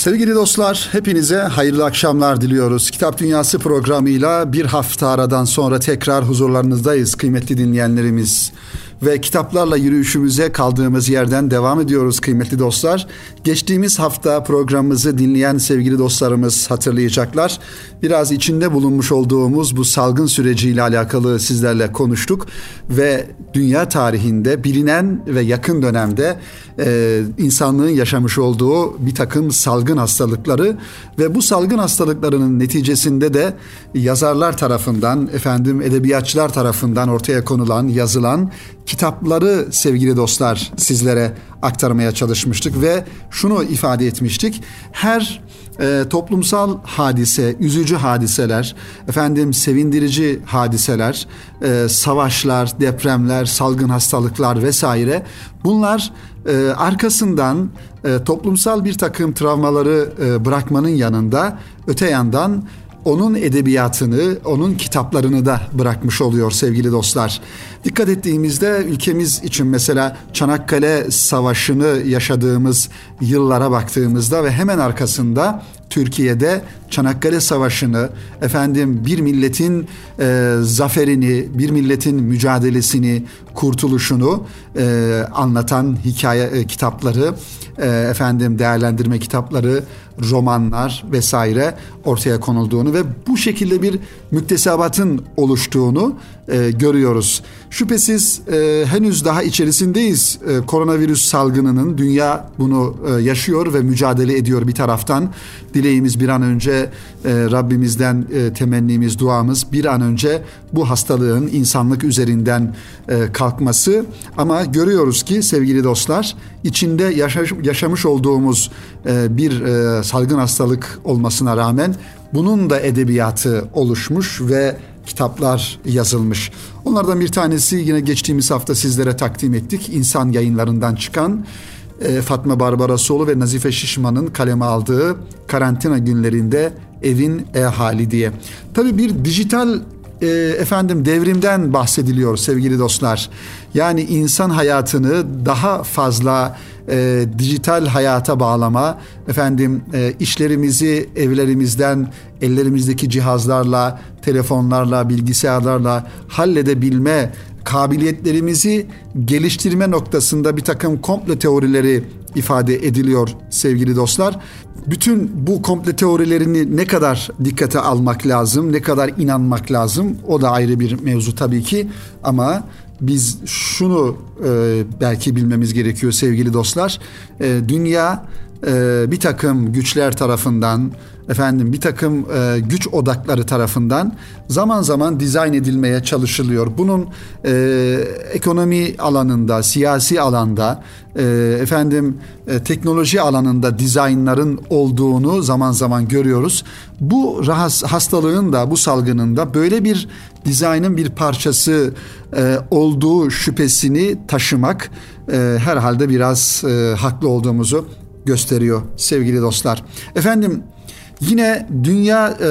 Sevgili dostlar, hepinize hayırlı akşamlar diliyoruz. Kitap Dünyası programıyla bir hafta aradan sonra tekrar huzurlarınızdayız kıymetli dinleyenlerimiz ve kitaplarla yürüyüşümüze kaldığımız yerden devam ediyoruz kıymetli dostlar. Geçtiğimiz hafta programımızı dinleyen sevgili dostlarımız hatırlayacaklar. Biraz içinde bulunmuş olduğumuz bu salgın süreciyle alakalı sizlerle konuştuk ve dünya tarihinde bilinen ve yakın dönemde e, insanlığın yaşamış olduğu bir takım salgın hastalıkları ve bu salgın hastalıklarının neticesinde de yazarlar tarafından, efendim edebiyatçılar tarafından ortaya konulan, yazılan kitapları sevgili dostlar sizlere aktarmaya çalışmıştık ve şunu ifade etmiştik. Her e, toplumsal hadise, üzücü hadiseler, efendim sevindirici hadiseler, e, savaşlar, depremler, salgın hastalıklar vesaire. Bunlar e, arkasından e, toplumsal bir takım travmaları e, bırakmanın yanında öte yandan onun edebiyatını, onun kitaplarını da bırakmış oluyor sevgili dostlar. Dikkat ettiğimizde ülkemiz için mesela Çanakkale Savaşı'nı yaşadığımız yıllara baktığımızda ve hemen arkasında Türkiye'de Çanakkale Savaşı'nı, efendim bir milletin e, zaferini, bir milletin mücadelesini, kurtuluşunu e, anlatan hikaye e, kitapları, e, efendim değerlendirme kitapları, romanlar vesaire ortaya konulduğunu ve bu şekilde bir müktesebatın oluştuğunu e, görüyoruz. Şüphesiz e, henüz daha içerisindeyiz e, koronavirüs salgınının. Dünya bunu e, yaşıyor ve mücadele ediyor bir taraftan. Dileğimiz bir an önce e, Rabbimizden e, temennimiz, duamız bir an önce bu hastalığın insanlık üzerinden e, kalkması. Ama görüyoruz ki sevgili dostlar içinde yaşaş, yaşamış olduğumuz e, bir e, salgın hastalık olmasına rağmen bunun da edebiyatı oluşmuş ve kitaplar yazılmış. Onlardan bir tanesi yine geçtiğimiz hafta sizlere takdim ettik. İnsan yayınlarından çıkan e, Fatma Barbarasoğlu ve Nazife Şişman'ın kaleme aldığı Karantina Günlerinde Evin E Hali diye. Tabii bir dijital e, efendim devrimden bahsediliyor sevgili dostlar. Yani insan hayatını daha fazla e, dijital hayata bağlama, efendim e, işlerimizi evlerimizden ellerimizdeki cihazlarla, telefonlarla, bilgisayarlarla halledebilme kabiliyetlerimizi geliştirme noktasında bir takım komple teorileri ifade ediliyor sevgili dostlar. Bütün bu komple teorilerini ne kadar dikkate almak lazım, ne kadar inanmak lazım o da ayrı bir mevzu tabii ki ama biz şunu e, belki bilmemiz gerekiyor sevgili dostlar. E, dünya e, bir takım güçler tarafından efendim bir takım e, güç odakları tarafından zaman zaman dizayn edilmeye çalışılıyor. Bunun e, ekonomi alanında, siyasi alanda, e, efendim e, teknoloji alanında dizaynların olduğunu zaman zaman görüyoruz. Bu rahas, hastalığın da bu salgının da böyle bir dizaynın bir parçası e, olduğu şüphesini taşımak e, herhalde biraz e, haklı olduğumuzu gösteriyor sevgili dostlar. Efendim Yine dünya e,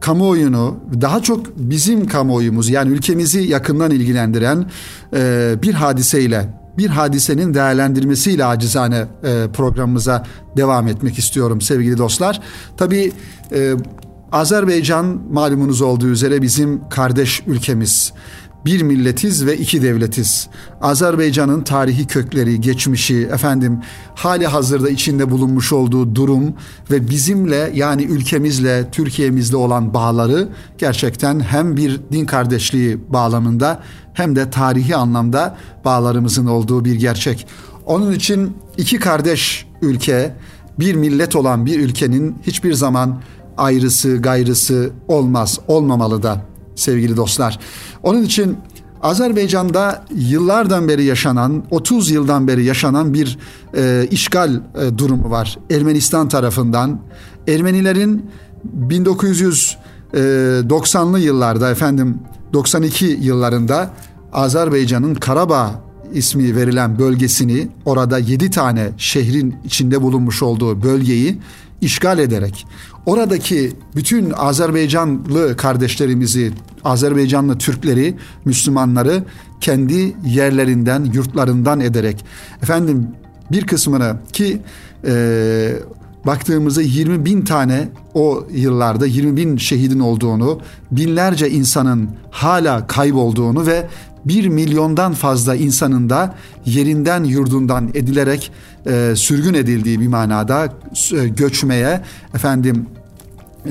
kamuoyunu daha çok bizim kamuoyumuz yani ülkemizi yakından ilgilendiren e, bir hadiseyle bir hadisenin değerlendirmesiyle acizane e, programımıza devam etmek istiyorum sevgili dostlar. Tabii e, Azerbaycan malumunuz olduğu üzere bizim kardeş ülkemiz bir milletiz ve iki devletiz. Azerbaycan'ın tarihi kökleri, geçmişi, efendim hali hazırda içinde bulunmuş olduğu durum ve bizimle yani ülkemizle, Türkiye'mizle olan bağları gerçekten hem bir din kardeşliği bağlamında hem de tarihi anlamda bağlarımızın olduğu bir gerçek. Onun için iki kardeş ülke, bir millet olan bir ülkenin hiçbir zaman ayrısı gayrısı olmaz, olmamalı da sevgili dostlar. Onun için Azerbaycan'da yıllardan beri yaşanan, 30 yıldan beri yaşanan bir e, işgal e, durumu var. Ermenistan tarafından. Ermenilerin 1990'lı e, yıllarda efendim 92 yıllarında Azerbaycan'ın Karabağ ismi verilen bölgesini orada 7 tane şehrin içinde bulunmuş olduğu bölgeyi işgal ederek oradaki bütün Azerbaycanlı kardeşlerimizi, Azerbaycanlı Türkleri, Müslümanları kendi yerlerinden, yurtlarından ederek efendim bir kısmını ki e, baktığımızda 20 bin tane o yıllarda 20 bin şehidin olduğunu, binlerce insanın hala kaybolduğunu ve 1 milyondan fazla insanın da yerinden yurdundan edilerek e, sürgün edildiği bir manada e, göçmeye efendim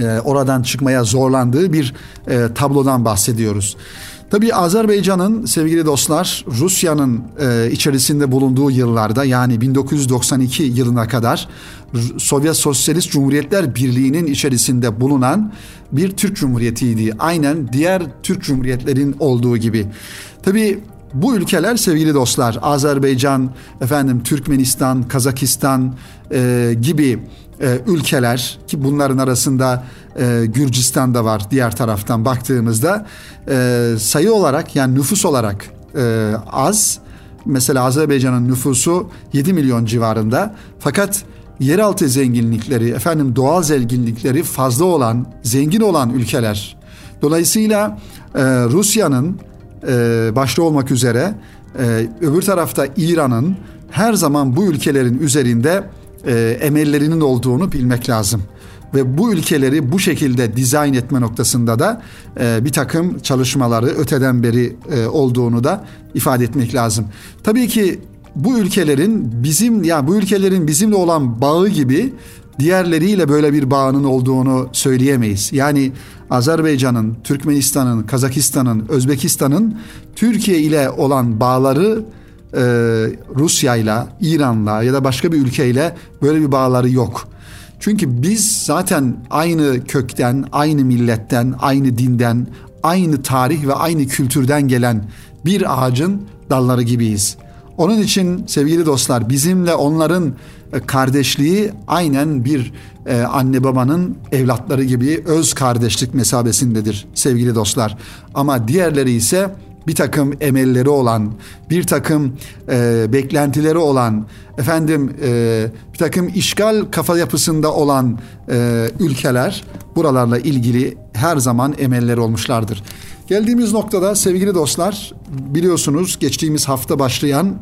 e, oradan çıkmaya zorlandığı bir e, tablodan bahsediyoruz. Tabii Azerbaycan'ın sevgili dostlar Rusya'nın e, içerisinde bulunduğu yıllarda yani 1992 yılına kadar Sovyet Sosyalist Cumhuriyetler Birliği'nin içerisinde bulunan bir Türk Cumhuriyeti'ydi. Aynen diğer Türk Cumhuriyetlerin olduğu gibi. Tabii bu ülkeler sevgili dostlar Azerbaycan, efendim Türkmenistan, Kazakistan e, gibi e, ülkeler ki bunların arasında e, Gürcistan da var diğer taraftan baktığımızda e, sayı olarak yani nüfus olarak e, az. Mesela Azerbaycan'ın nüfusu 7 milyon civarında fakat yeraltı zenginlikleri, efendim doğal zenginlikleri fazla olan, zengin olan ülkeler. Dolayısıyla e, Rusya'nın e, başta olmak üzere e, öbür tarafta İran'ın her zaman bu ülkelerin üzerinde e, emellerinin olduğunu bilmek lazım. Ve bu ülkeleri bu şekilde dizayn etme noktasında da e, bir takım çalışmaları öteden beri olduğunu da ifade etmek lazım. Tabii ki bu ülkelerin bizim ya bu ülkelerin bizimle olan bağı gibi diğerleriyle böyle bir bağının olduğunu söyleyemeyiz. Yani Azerbaycan'ın, Türkmenistan'ın, Kazakistan'ın, Özbekistan'ın Türkiye ile olan bağları e, Rusya'yla, İran'la ya da başka bir ülkeyle böyle bir bağları yok. Çünkü biz zaten aynı kökten, aynı milletten, aynı dinden, aynı tarih ve aynı kültürden gelen bir ağacın dalları gibiyiz. Onun için sevgili dostlar bizimle onların kardeşliği aynen bir e, anne babanın evlatları gibi öz kardeşlik mesabesindedir sevgili dostlar. Ama diğerleri ise bir takım emelleri olan, bir takım e, beklentileri olan, efendim e, bir takım işgal kafa yapısında olan e, ülkeler buralarla ilgili her zaman emelleri olmuşlardır. Geldiğimiz noktada sevgili dostlar biliyorsunuz geçtiğimiz hafta başlayan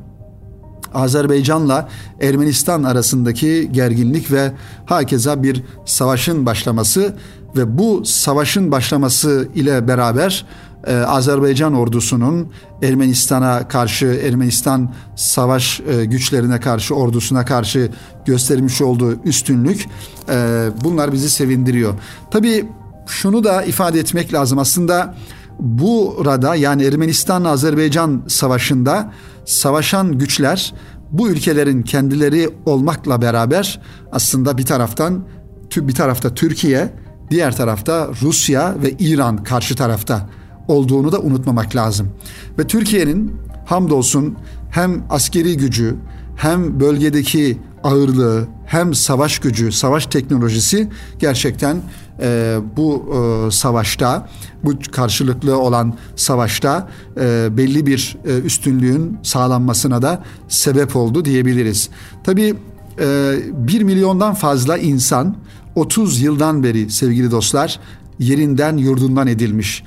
Azerbaycan'la Ermenistan arasındaki gerginlik ve hakeza bir savaşın başlaması ve bu savaşın başlaması ile beraber e, Azerbaycan ordusunun Ermenistan'a karşı Ermenistan savaş e, güçlerine karşı ordusuna karşı göstermiş olduğu üstünlük e, bunlar bizi sevindiriyor. Tabii şunu da ifade etmek lazım aslında burada yani Ermenistan-Azerbaycan savaşında savaşan güçler bu ülkelerin kendileri olmakla beraber aslında bir taraftan bir tarafta Türkiye, diğer tarafta Rusya ve İran karşı tarafta olduğunu da unutmamak lazım. Ve Türkiye'nin hamdolsun hem askeri gücü hem bölgedeki ağırlığı hem savaş gücü, savaş teknolojisi gerçekten e, bu e, savaşta, bu karşılıklı olan savaşta e, belli bir e, üstünlüğün sağlanmasına da sebep oldu diyebiliriz. Tabii e, 1 milyondan fazla insan 30 yıldan beri sevgili dostlar yerinden yurdundan edilmiş.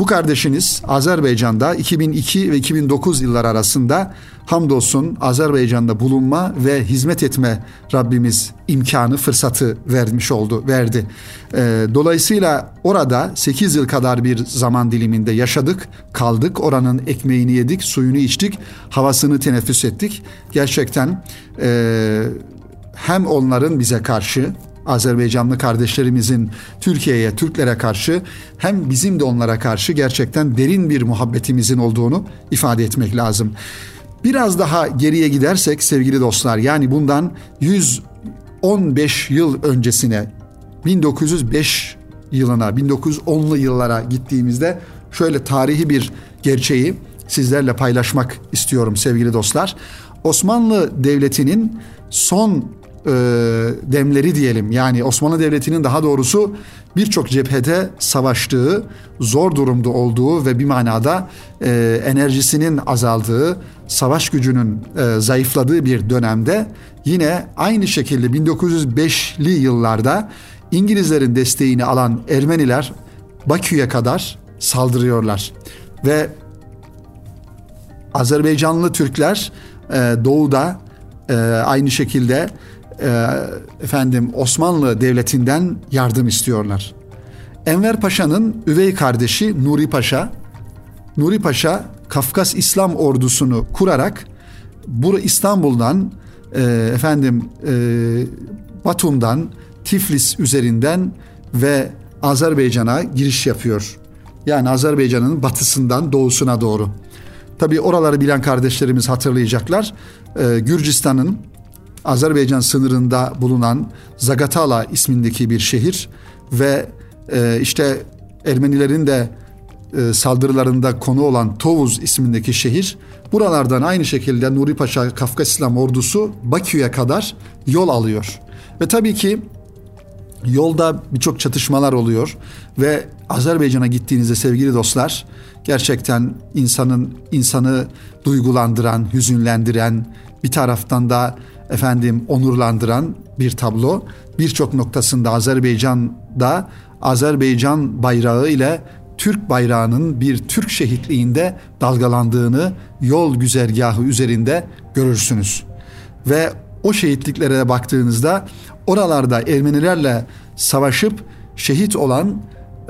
Bu kardeşiniz Azerbaycan'da 2002 ve 2009 yıllar arasında hamdolsun Azerbaycan'da bulunma ve hizmet etme Rabbimiz imkanı, fırsatı vermiş oldu, verdi. Ee, dolayısıyla orada 8 yıl kadar bir zaman diliminde yaşadık, kaldık. Oranın ekmeğini yedik, suyunu içtik, havasını teneffüs ettik. Gerçekten e, hem onların bize karşı Azerbaycanlı kardeşlerimizin Türkiye'ye, Türklere karşı hem bizim de onlara karşı gerçekten derin bir muhabbetimizin olduğunu ifade etmek lazım. Biraz daha geriye gidersek sevgili dostlar yani bundan 115 yıl öncesine 1905 yılına 1910'lu yıllara gittiğimizde şöyle tarihi bir gerçeği sizlerle paylaşmak istiyorum sevgili dostlar. Osmanlı Devleti'nin son e, demleri diyelim. Yani Osmanlı Devleti'nin daha doğrusu birçok cephede savaştığı, zor durumda olduğu ve bir manada e, enerjisinin azaldığı, savaş gücünün e, zayıfladığı bir dönemde yine aynı şekilde 1905'li yıllarda İngilizlerin desteğini alan Ermeniler Bakü'ye kadar saldırıyorlar. Ve Azerbaycanlı Türkler e, doğuda e, aynı şekilde e, efendim Osmanlı Devleti'nden yardım istiyorlar. Enver Paşa'nın üvey kardeşi Nuri Paşa, Nuri Paşa Kafkas İslam ordusunu kurarak bu İstanbul'dan e, efendim e, Batum'dan Tiflis üzerinden ve Azerbaycan'a giriş yapıyor. Yani Azerbaycan'ın batısından doğusuna doğru. Tabi oraları bilen kardeşlerimiz hatırlayacaklar. Ee, Gürcistan'ın Azerbaycan sınırında bulunan Zagatala ismindeki bir şehir ve e, işte Ermenilerin de e, saldırılarında konu olan Tovuz ismindeki şehir. Buralardan aynı şekilde Nuri Paşa Kafkas İslam ordusu Bakü'ye kadar yol alıyor. Ve tabii ki yolda birçok çatışmalar oluyor ve Azerbaycan'a gittiğinizde sevgili dostlar gerçekten insanın insanı duygulandıran, hüzünlendiren, bir taraftan da efendim onurlandıran bir tablo. Birçok noktasında Azerbaycan'da Azerbaycan bayrağı ile Türk bayrağının bir Türk şehitliğinde dalgalandığını yol güzergahı üzerinde görürsünüz. Ve o şehitliklere baktığınızda oralarda Ermenilerle savaşıp şehit olan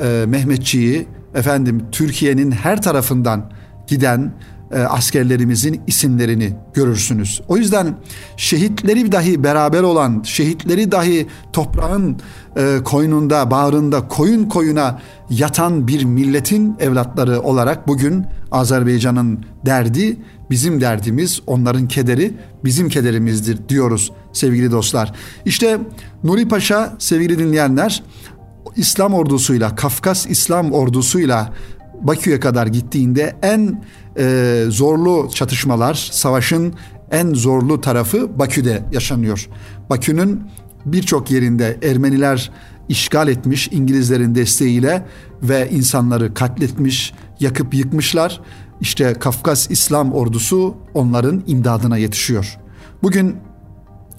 e, Mehmetçiği efendim Türkiye'nin her tarafından giden e, askerlerimizin isimlerini görürsünüz. O yüzden şehitleri dahi beraber olan, şehitleri dahi toprağın e, koynunda, bağrında koyun koyuna yatan bir milletin evlatları olarak bugün Azerbaycan'ın derdi bizim derdimiz, onların kederi bizim kederimizdir diyoruz sevgili dostlar. İşte Nuri Paşa sevgili dinleyenler İslam ordusuyla, Kafkas İslam ordusuyla Bakü'ye kadar gittiğinde en e, zorlu çatışmalar, savaşın en zorlu tarafı Bakü'de yaşanıyor. Bakü'nün birçok yerinde Ermeniler işgal etmiş İngilizlerin desteğiyle ve insanları katletmiş, yakıp yıkmışlar. İşte Kafkas İslam ordusu onların imdadına yetişiyor. Bugün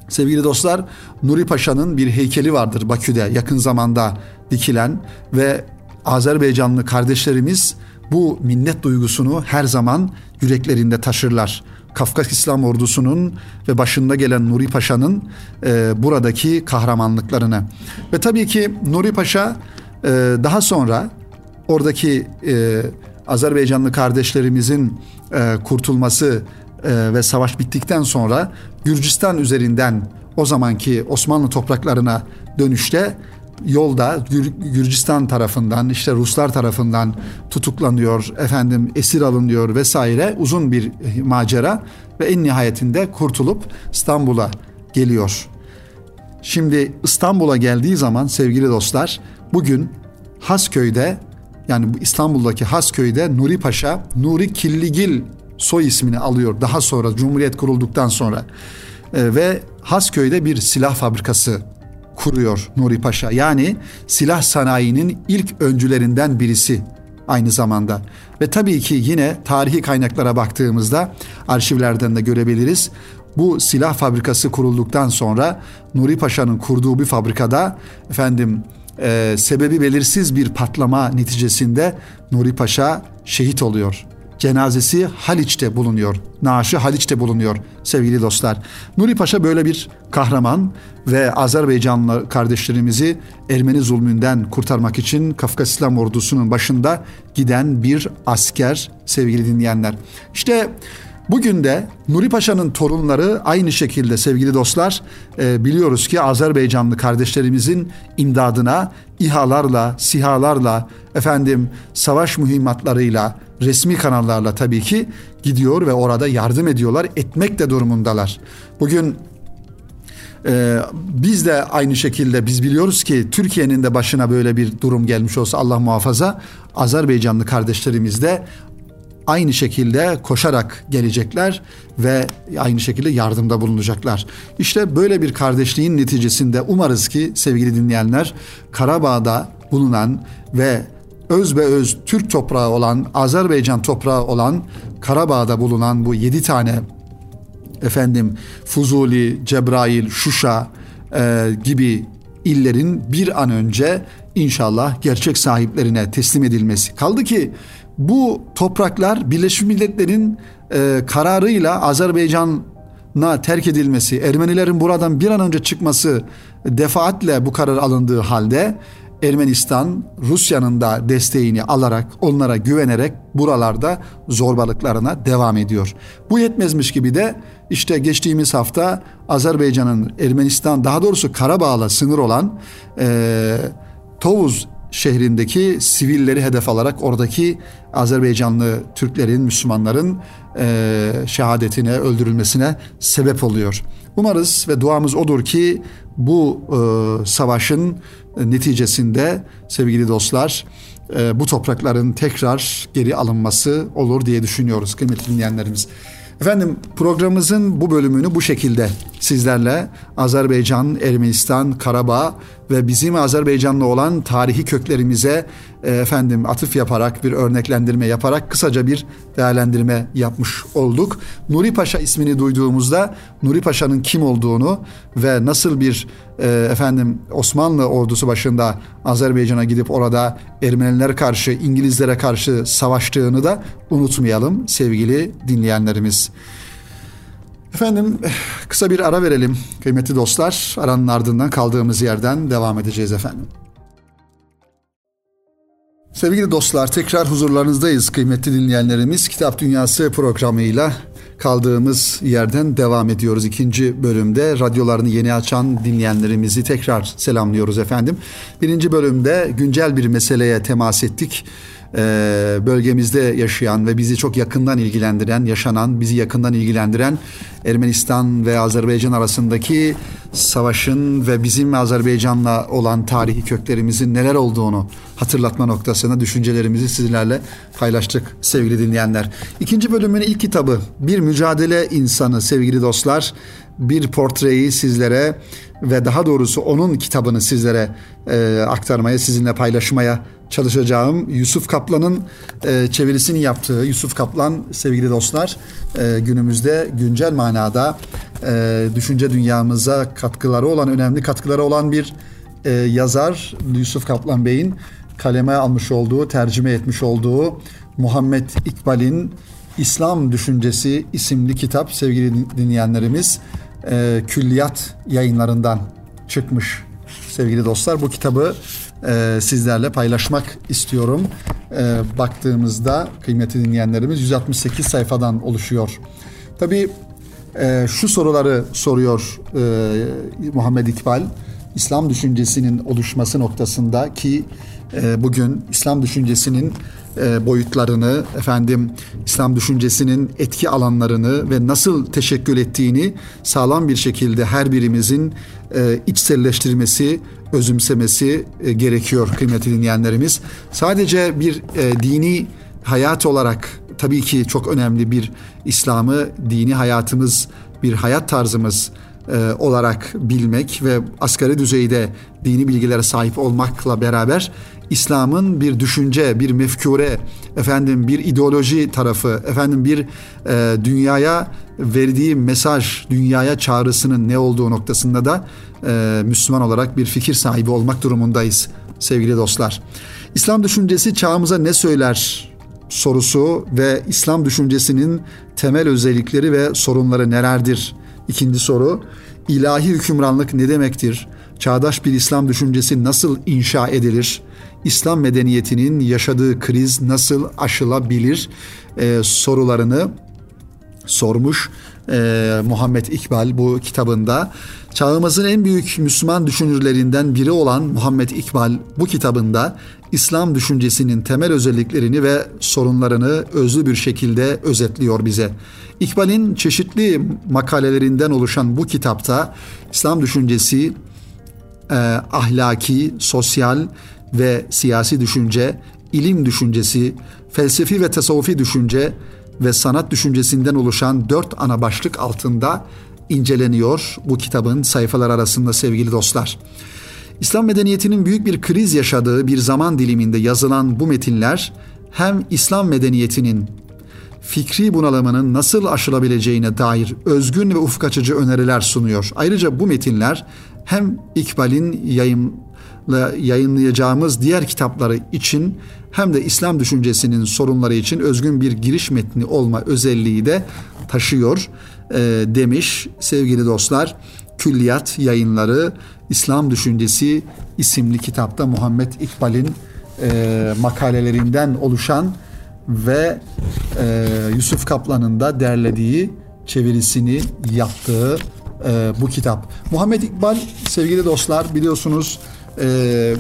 sevgili dostlar Nuri Paşa'nın bir heykeli vardır Bakü'de yakın zamanda dikilen ve Azerbaycanlı kardeşlerimiz bu minnet duygusunu her zaman yüreklerinde taşırlar. Kafkas İslam ordusunun ve başında gelen Nuri Paşa'nın e, buradaki kahramanlıklarını. Ve tabii ki Nuri Paşa e, daha sonra oradaki e, Azerbaycanlı kardeşlerimizin e, kurtulması e, ve savaş bittikten sonra Gürcistan üzerinden o zamanki Osmanlı topraklarına dönüşte yolda Gür, Gürcistan tarafından işte Ruslar tarafından tutuklanıyor, efendim esir alınıyor vesaire uzun bir macera ve en nihayetinde kurtulup İstanbul'a geliyor. Şimdi İstanbul'a geldiği zaman sevgili dostlar bugün Hasköy'de yani bu İstanbul'daki Hasköy'de Nuri Paşa Nuri Killigil soy ismini alıyor daha sonra Cumhuriyet kurulduktan sonra e, ve Hasköy'de bir silah fabrikası kuruyor Nuri Paşa. Yani silah sanayinin ilk öncülerinden birisi aynı zamanda. Ve tabii ki yine tarihi kaynaklara baktığımızda arşivlerden de görebiliriz. Bu silah fabrikası kurulduktan sonra Nuri Paşa'nın kurduğu bir fabrikada efendim e, sebebi belirsiz bir patlama neticesinde Nuri Paşa şehit oluyor cenazesi Haliç'te bulunuyor. Naaşı Haliç'te bulunuyor sevgili dostlar. Nuri Paşa böyle bir kahraman ve Azerbaycanlı kardeşlerimizi Ermeni zulmünden kurtarmak için Kafkas İslam ordusunun başında giden bir asker sevgili dinleyenler. İşte Bugün de Nuri Paşa'nın torunları aynı şekilde sevgili dostlar e, biliyoruz ki Azerbaycanlı kardeşlerimizin imdadına İHA'larla, SİHA'larla, efendim savaş mühimmatlarıyla, resmi kanallarla tabii ki gidiyor ve orada yardım ediyorlar, etmek de durumundalar. Bugün ee, biz de aynı şekilde biz biliyoruz ki Türkiye'nin de başına böyle bir durum gelmiş olsa Allah muhafaza Azerbaycanlı kardeşlerimiz de aynı şekilde koşarak gelecekler ve aynı şekilde yardımda bulunacaklar. İşte böyle bir kardeşliğin neticesinde umarız ki sevgili dinleyenler Karabağ'da bulunan ve öz be öz Türk toprağı olan, Azerbaycan toprağı olan Karabağ'da bulunan bu yedi tane efendim Fuzuli, Cebrail, Şuşa e, gibi illerin bir an önce inşallah gerçek sahiplerine teslim edilmesi. Kaldı ki bu topraklar Birleşmiş Milletler'in e, kararıyla Azerbaycan na terk edilmesi, Ermenilerin buradan bir an önce çıkması defaatle bu karar alındığı halde Ermenistan Rusya'nın da desteğini alarak onlara güvenerek buralarda zorbalıklarına devam ediyor. Bu yetmezmiş gibi de işte geçtiğimiz hafta Azerbaycan'ın Ermenistan daha doğrusu Karabağ'la sınır olan e, Tovuz şehrindeki sivilleri hedef alarak oradaki Azerbaycanlı Türklerin, Müslümanların e, şehadetine, öldürülmesine sebep oluyor. Umarız ve duamız odur ki bu e, savaşın neticesinde sevgili dostlar e, bu toprakların tekrar geri alınması olur diye düşünüyoruz kıymetli dinleyenlerimiz. Efendim programımızın bu bölümünü bu şekilde sizlerle Azerbaycan, Ermenistan, Karabağ ve bizim Azerbaycan'la olan tarihi köklerimize e, efendim atıf yaparak bir örneklendirme yaparak kısaca bir değerlendirme yapmış olduk. Nuri Paşa ismini duyduğumuzda Nuri Paşa'nın kim olduğunu ve nasıl bir e, efendim Osmanlı ordusu başında Azerbaycan'a gidip orada Ermeniler karşı İngilizlere karşı savaştığını da unutmayalım sevgili dinleyenlerimiz. Efendim kısa bir ara verelim kıymetli dostlar. Aranın ardından kaldığımız yerden devam edeceğiz efendim. Sevgili dostlar tekrar huzurlarınızdayız kıymetli dinleyenlerimiz. Kitap Dünyası programıyla kaldığımız yerden devam ediyoruz. İkinci bölümde radyolarını yeni açan dinleyenlerimizi tekrar selamlıyoruz efendim. Birinci bölümde güncel bir meseleye temas ettik e, bölgemizde yaşayan ve bizi çok yakından ilgilendiren, yaşanan, bizi yakından ilgilendiren Ermenistan ve Azerbaycan arasındaki savaşın ve bizim Azerbaycan'la olan tarihi köklerimizin neler olduğunu hatırlatma noktasına düşüncelerimizi sizlerle paylaştık sevgili dinleyenler. İkinci bölümün ilk kitabı Bir Mücadele İnsanı sevgili dostlar. Bir portreyi sizlere ve daha doğrusu onun kitabını sizlere e, aktarmaya, sizinle paylaşmaya çalışacağım. Yusuf Kaplan'ın e, çevirisini yaptığı Yusuf Kaplan sevgili dostlar e, günümüzde güncel manada e, düşünce dünyamıza katkıları olan önemli katkıları olan bir e, yazar Yusuf Kaplan Bey'in kaleme almış olduğu, tercüme etmiş olduğu Muhammed İkbal'in İslam Düşüncesi isimli kitap sevgili dinleyenlerimiz e, külliyat yayınlarından çıkmış sevgili dostlar. Bu kitabı e, sizlerle paylaşmak istiyorum. E, baktığımızda kıymetli dinleyenlerimiz 168 sayfadan oluşuyor. Tabii e, şu soruları soruyor e, Muhammed İkbal. İslam düşüncesinin oluşması noktasında ki e, bugün İslam düşüncesinin boyutlarını, efendim İslam düşüncesinin etki alanlarını ve nasıl teşekkül ettiğini sağlam bir şekilde her birimizin e, içselleştirmesi, özümsemesi e, gerekiyor kıymetli dinleyenlerimiz. Sadece bir e, dini hayat olarak tabii ki çok önemli bir İslam'ı dini hayatımız, bir hayat tarzımız e, olarak bilmek ve asgari düzeyde dini bilgilere sahip olmakla beraber İslam'ın bir düşünce, bir mefkure, efendim bir ideoloji tarafı, efendim bir e, dünyaya verdiği mesaj, dünyaya çağrısının ne olduğu noktasında da e, Müslüman olarak bir fikir sahibi olmak durumundayız sevgili dostlar. İslam düşüncesi çağımıza ne söyler sorusu ve İslam düşüncesinin temel özellikleri ve sorunları nelerdir? İkinci soru, ilahi hükümranlık ne demektir? Çağdaş bir İslam düşüncesi nasıl inşa edilir? İslam medeniyetinin yaşadığı kriz nasıl aşılabilir e, sorularını sormuş e, Muhammed İkbal bu kitabında. Çağımızın en büyük Müslüman düşünürlerinden biri olan Muhammed İkbal bu kitabında İslam düşüncesinin temel özelliklerini ve sorunlarını özlü bir şekilde özetliyor bize. İkbal'in çeşitli makalelerinden oluşan bu kitapta İslam düşüncesi e, ahlaki, sosyal ve siyasi düşünce, ilim düşüncesi, felsefi ve tasavvufi düşünce ve sanat düşüncesinden oluşan dört ana başlık altında inceleniyor bu kitabın sayfalar arasında sevgili dostlar. İslam medeniyetinin büyük bir kriz yaşadığı bir zaman diliminde yazılan bu metinler hem İslam medeniyetinin fikri bunalımının nasıl aşılabileceğine dair özgün ve ufuk açıcı öneriler sunuyor. Ayrıca bu metinler hem İkbal'in yayın yayınlayacağımız diğer kitapları için hem de İslam düşüncesinin sorunları için özgün bir giriş metni olma özelliği de taşıyor. e, demiş sevgili dostlar. Külliyat yayınları İslam Düşüncesi isimli kitapta Muhammed İkbal'in e, makalelerinden oluşan ve e, Yusuf Kaplan'ın da derlediği çevirisini yaptığı e, bu kitap. Muhammed İkbal sevgili dostlar biliyorsunuz e,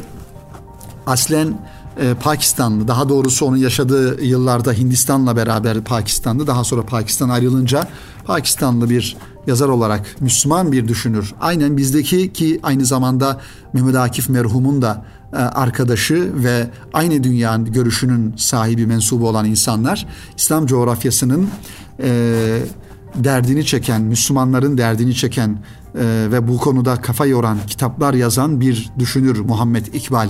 aslen e, Pakistanlı daha doğrusu onun yaşadığı yıllarda Hindistan'la beraber Pakistanlı daha sonra Pakistan ayrılınca Pakistanlı bir yazar olarak Müslüman bir düşünür. Aynen bizdeki ki aynı zamanda Mehmet Akif merhumun da e, arkadaşı ve aynı dünyanın görüşünün sahibi mensubu olan insanlar İslam coğrafyasının e, derdini çeken, Müslümanların derdini çeken e, ve bu konuda kafa yoran kitaplar yazan bir düşünür Muhammed İkbal.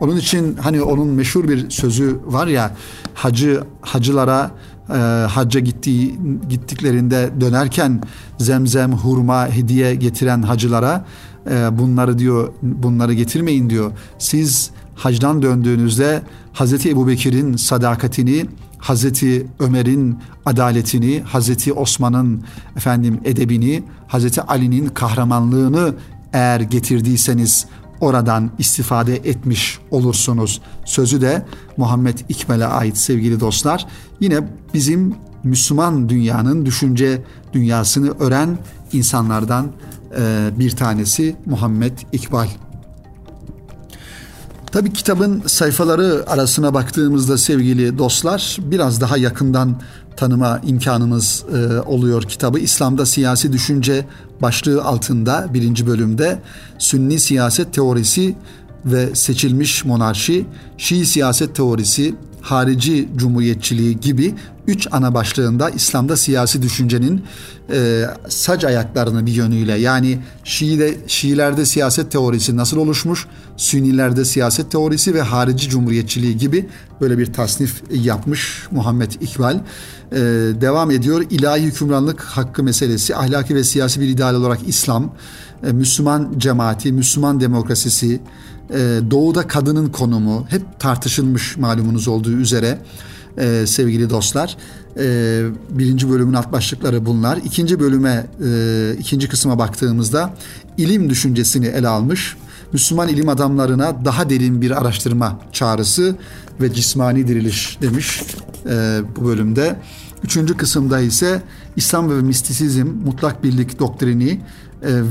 Onun için hani onun meşhur bir sözü var ya hacı hacılara e, hacca gittiği gittiklerinde dönerken zemzem hurma hediye getiren hacılara e, bunları diyor bunları getirmeyin diyor. Siz hacdan döndüğünüzde Hazreti Ebubekir'in sadakatini Hazreti Ömer'in adaletini, Hazreti Osman'ın efendim edebini, Hazreti Ali'nin kahramanlığını eğer getirdiyseniz oradan istifade etmiş olursunuz. Sözü de Muhammed İkmel'e ait sevgili dostlar. Yine bizim Müslüman dünyanın düşünce dünyasını öğren insanlardan bir tanesi Muhammed İkbal. Tabi kitabın sayfaları arasına baktığımızda sevgili dostlar biraz daha yakından tanıma imkanımız e, oluyor kitabı. İslam'da siyasi düşünce başlığı altında birinci bölümde Sünni siyaset teorisi ve seçilmiş monarşi, Şii siyaset teorisi, harici cumhuriyetçiliği gibi üç ana başlığında İslam'da siyasi düşüncenin e, sac ayaklarını bir yönüyle yani Şii'de, Şiilerde siyaset teorisi nasıl oluşmuş, Sünnilerde siyaset teorisi ve harici cumhuriyetçiliği gibi böyle bir tasnif yapmış Muhammed İkbal. E, devam ediyor. İlahi hükümranlık hakkı meselesi, ahlaki ve siyasi bir ideal olarak İslam, e, Müslüman cemaati, Müslüman demokrasisi, e, doğuda kadının konumu hep tartışılmış malumunuz olduğu üzere e, sevgili dostlar. E, birinci bölümün alt başlıkları bunlar. İkinci bölüme, e, ikinci kısma baktığımızda ilim düşüncesini ele almış. Müslüman ilim adamlarına daha derin bir araştırma çağrısı ve cismani diriliş demiş e, bu bölümde. Üçüncü kısımda ise İslam ve mistisizm, mutlak birlik doktrini e,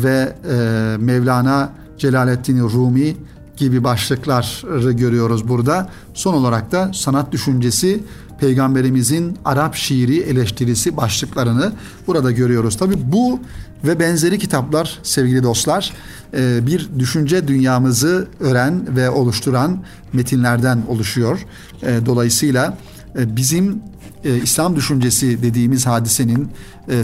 ve e, Mevlana Celaleddin Rumi gibi başlıkları görüyoruz burada. Son olarak da sanat düşüncesi peygamberimizin Arap şiiri eleştirisi başlıklarını burada görüyoruz. Tabi bu ve benzeri kitaplar sevgili dostlar e, bir düşünce dünyamızı öğren ve oluşturan metinlerden oluşuyor. E, e, bizim İslam düşüncesi dediğimiz hadisenin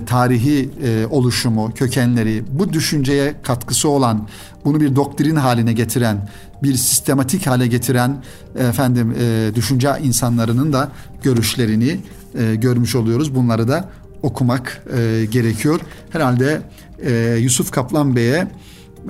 tarihi oluşumu, kökenleri, bu düşünceye katkısı olan, bunu bir doktrin haline getiren, bir sistematik hale getiren efendim düşünce insanlarının da görüşlerini görmüş oluyoruz. Bunları da okumak gerekiyor. Herhalde Yusuf Kaplan Bey'e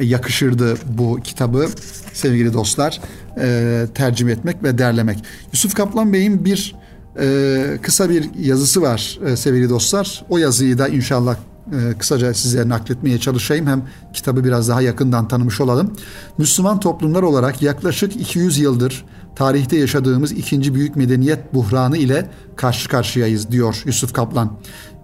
yakışırdı bu kitabı sevgili dostlar e, tercüme etmek ve derlemek. Yusuf Kaplan Bey'in bir e, kısa bir yazısı var e, sevgili dostlar. O yazıyı da inşallah e, kısaca size nakletmeye çalışayım. Hem kitabı biraz daha yakından tanımış olalım. Müslüman toplumlar olarak yaklaşık 200 yıldır tarihte yaşadığımız ikinci büyük medeniyet buhranı ile karşı karşıyayız diyor Yusuf Kaplan.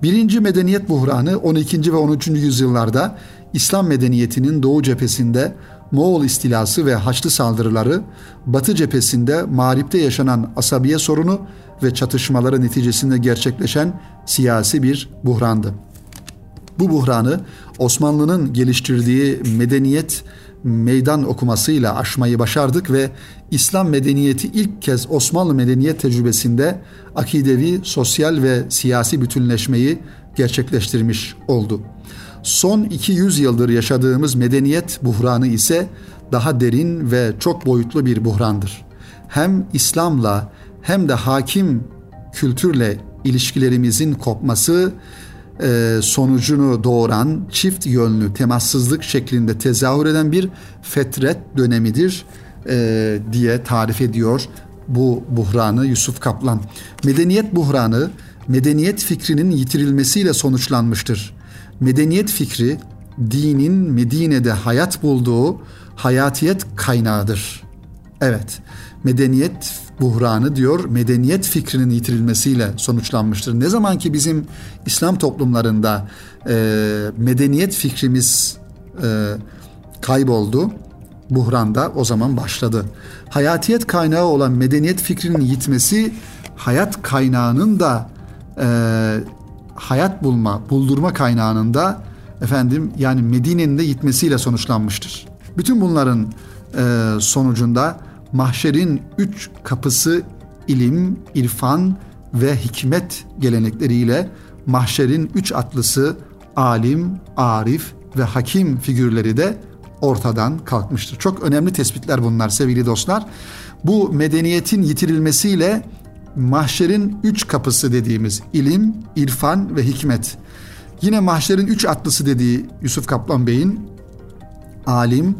Birinci medeniyet buhranı 12. ve 13. yüzyıllarda İslam medeniyetinin Doğu cephesinde Moğol istilası ve Haçlı saldırıları, Batı cephesinde mağripte yaşanan asabiye sorunu ve çatışmaları neticesinde gerçekleşen siyasi bir buhrandı. Bu buhranı Osmanlı'nın geliştirdiği medeniyet meydan okumasıyla aşmayı başardık ve İslam medeniyeti ilk kez Osmanlı medeniyet tecrübesinde akidevi, sosyal ve siyasi bütünleşmeyi gerçekleştirmiş oldu. Son 200 yıldır yaşadığımız medeniyet buhranı ise daha derin ve çok boyutlu bir buhrandır. Hem İslam'la hem de hakim kültürle ilişkilerimizin kopması e, sonucunu doğuran çift yönlü temassızlık şeklinde tezahür eden bir fetret dönemidir e, diye tarif ediyor bu buhranı Yusuf Kaplan. Medeniyet buhranı medeniyet fikrinin yitirilmesiyle sonuçlanmıştır medeniyet fikri dinin Medine'de hayat bulduğu hayatiyet kaynağıdır. Evet, medeniyet buhranı diyor medeniyet fikrinin yitirilmesiyle sonuçlanmıştır. Ne zaman ki bizim İslam toplumlarında e, medeniyet fikrimiz e, kayboldu, buhranda o zaman başladı. Hayatiyet kaynağı olan medeniyet fikrinin yitmesi hayat kaynağının da e, hayat bulma, buldurma kaynağının da efendim yani Medine'nin de yitmesiyle sonuçlanmıştır. Bütün bunların e, sonucunda mahşerin üç kapısı ilim, irfan ve hikmet gelenekleriyle mahşerin üç atlısı alim, arif ve hakim figürleri de ortadan kalkmıştır. Çok önemli tespitler bunlar sevgili dostlar. Bu medeniyetin yitirilmesiyle mahşerin üç kapısı dediğimiz ilim, irfan ve hikmet. Yine mahşerin üç atlısı dediği Yusuf Kaplan Bey'in alim,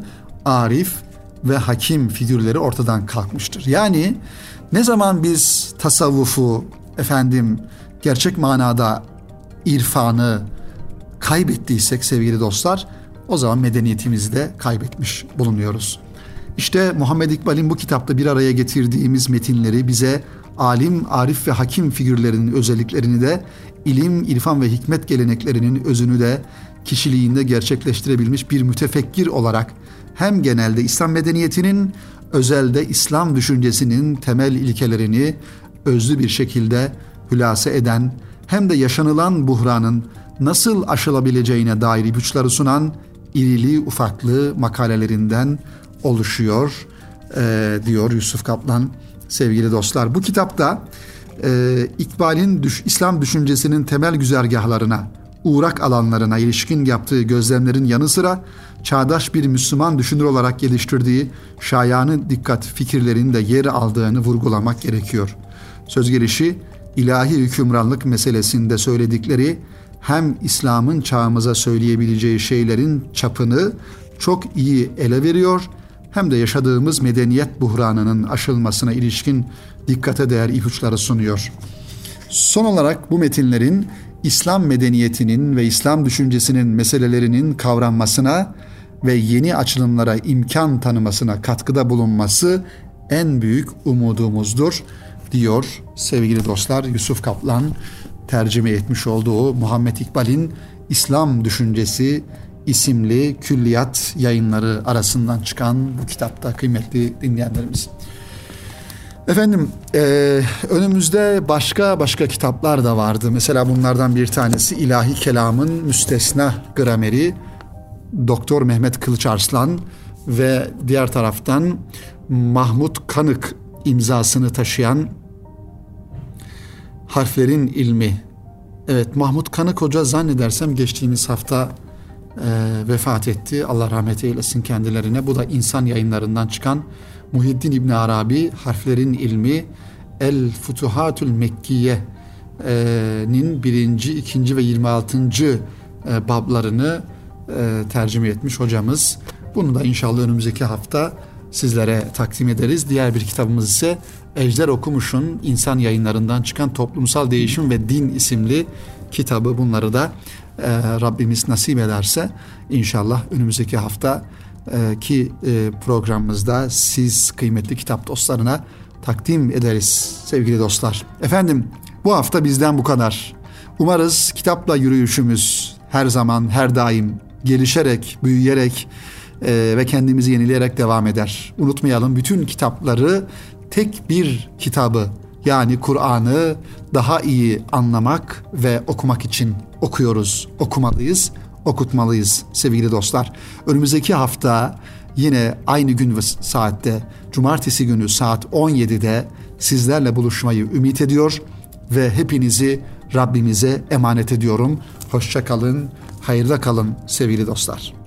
arif ve hakim figürleri ortadan kalkmıştır. Yani ne zaman biz tasavvufu efendim gerçek manada irfanı kaybettiysek sevgili dostlar o zaman medeniyetimizi de kaybetmiş bulunuyoruz. İşte Muhammed İkbal'in bu kitapta bir araya getirdiğimiz metinleri bize alim, arif ve hakim figürlerinin özelliklerini de ilim, irfan ve hikmet geleneklerinin özünü de kişiliğinde gerçekleştirebilmiş bir mütefekkir olarak hem genelde İslam medeniyetinin özelde İslam düşüncesinin temel ilkelerini özlü bir şekilde hülase eden hem de yaşanılan buhranın nasıl aşılabileceğine dair ipuçları sunan irili ufaklı makalelerinden oluşuyor e, diyor Yusuf Kaplan sevgili dostlar. Bu kitapta e, İkbal'in düş, İslam düşüncesinin temel güzergahlarına, uğrak alanlarına ilişkin yaptığı gözlemlerin yanı sıra çağdaş bir Müslüman düşünür olarak geliştirdiği şayanı dikkat fikirlerinin de yer aldığını vurgulamak gerekiyor. Söz gelişi ilahi hükümranlık meselesinde söyledikleri hem İslam'ın çağımıza söyleyebileceği şeylerin çapını çok iyi ele veriyor hem de yaşadığımız medeniyet buhranının aşılmasına ilişkin dikkate değer ipuçları sunuyor. Son olarak bu metinlerin İslam medeniyetinin ve İslam düşüncesinin meselelerinin kavranmasına ve yeni açılımlara imkan tanımasına katkıda bulunması en büyük umudumuzdur diyor sevgili dostlar Yusuf Kaplan tercüme etmiş olduğu Muhammed İkbal'in İslam Düşüncesi isimli külliyat yayınları arasından çıkan bu kitapta kıymetli dinleyenlerimiz. Efendim e, önümüzde başka başka kitaplar da vardı. Mesela bunlardan bir tanesi İlahi Kelam'ın Müstesna Grameri Doktor Mehmet Kılıç Arslan ve diğer taraftan Mahmut Kanık imzasını taşıyan harflerin ilmi. Evet Mahmut Kanık Hoca zannedersem geçtiğimiz hafta e, vefat etti. Allah rahmet eylesin kendilerine. Bu da insan yayınlarından çıkan Muhiddin İbn Arabi harflerin ilmi El Futuhatul Mekkiye'nin birinci, ikinci ve yirmi altıncı e, bablarını e, tercüme etmiş hocamız. Bunu da inşallah önümüzdeki hafta sizlere takdim ederiz. Diğer bir kitabımız ise Ejder Okumuş'un insan yayınlarından çıkan Toplumsal Değişim ve Din isimli kitabı. Bunları da e, Rabbimiz nasip ederse inşallah önümüzdeki hafta e, ki e, programımızda siz kıymetli kitap dostlarına takdim ederiz sevgili dostlar. Efendim bu hafta bizden bu kadar. Umarız kitapla yürüyüşümüz her zaman her daim gelişerek, büyüyerek e, ve kendimizi yenileyerek devam eder. Unutmayalım bütün kitapları tek bir kitabı yani Kur'an'ı daha iyi anlamak ve okumak için okuyoruz, okumalıyız, okutmalıyız sevgili dostlar. Önümüzdeki hafta yine aynı gün ve saatte cumartesi günü saat 17'de sizlerle buluşmayı ümit ediyor ve hepinizi Rabbimize emanet ediyorum. Hoşça kalın, hayırda kalın sevgili dostlar.